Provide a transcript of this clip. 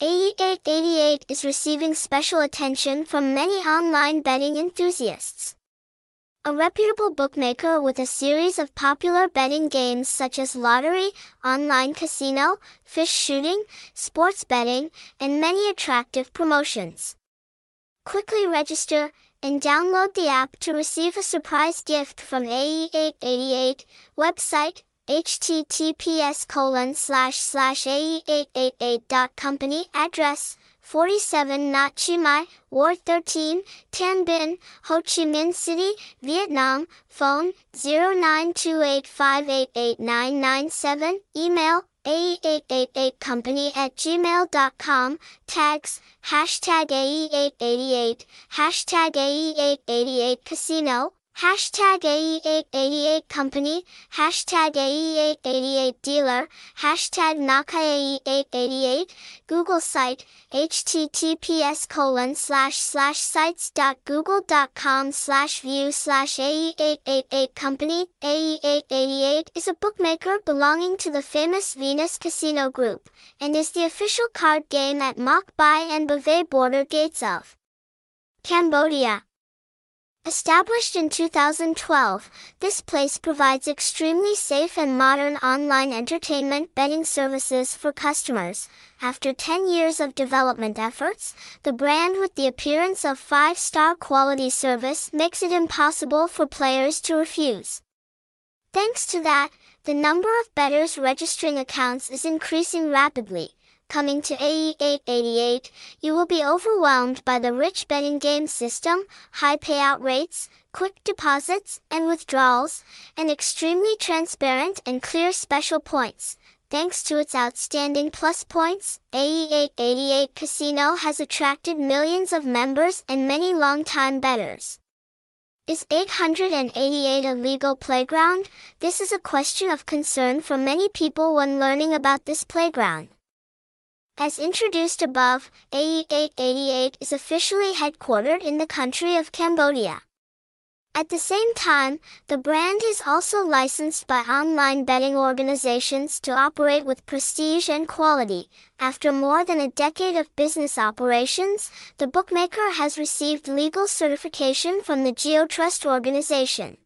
AE888 is receiving special attention from many online betting enthusiasts. A reputable bookmaker with a series of popular betting games such as lottery, online casino, fish shooting, sports betting, and many attractive promotions. Quickly register and download the app to receive a surprise gift from AE888 website https colon slash slash ae888.company address 47 Nhat Chi Mai, Ward 13, Tan Binh, Ho Chi Minh City, Vietnam, phone 0928588997, email ae888company at gmail.com, tags, hashtag ae888, hashtag ae888 casino, Hashtag AE888 company, hashtag AE888 dealer, hashtag nhacaiAE888, Google site, https colon slash slash sites.google.com slash view slash AE888 company. AE888 is a bookmaker belonging to the famous Venus Casino Group, and is the official card game at Moc Bai and Bavet border gates of Cambodia. Established in 2012, this place provides extremely safe and modern online entertainment betting services for customers. After 10 years of development efforts, the brand with the appearance of 5-star quality service makes it impossible for players to refuse. Thanks to that, the number of bettors registering accounts is increasing rapidly Coming to AE888, you will be overwhelmed by the rich betting game system, high payout rates, quick deposits and withdrawals, and extremely transparent and clear special points. Thanks to its outstanding plus points, AE888 Casino has attracted millions of members and many long-time bettors. Is 888 a legal playground? This is a question of concern for many people when learning about this playground. As introduced above, AE888 is officially headquartered in the country of Cambodia. At the same time, the brand is also licensed by online betting organizations to operate with prestige and quality. After more than a decade of business operations, the bookmaker has received legal certification from the GeoTrust organization.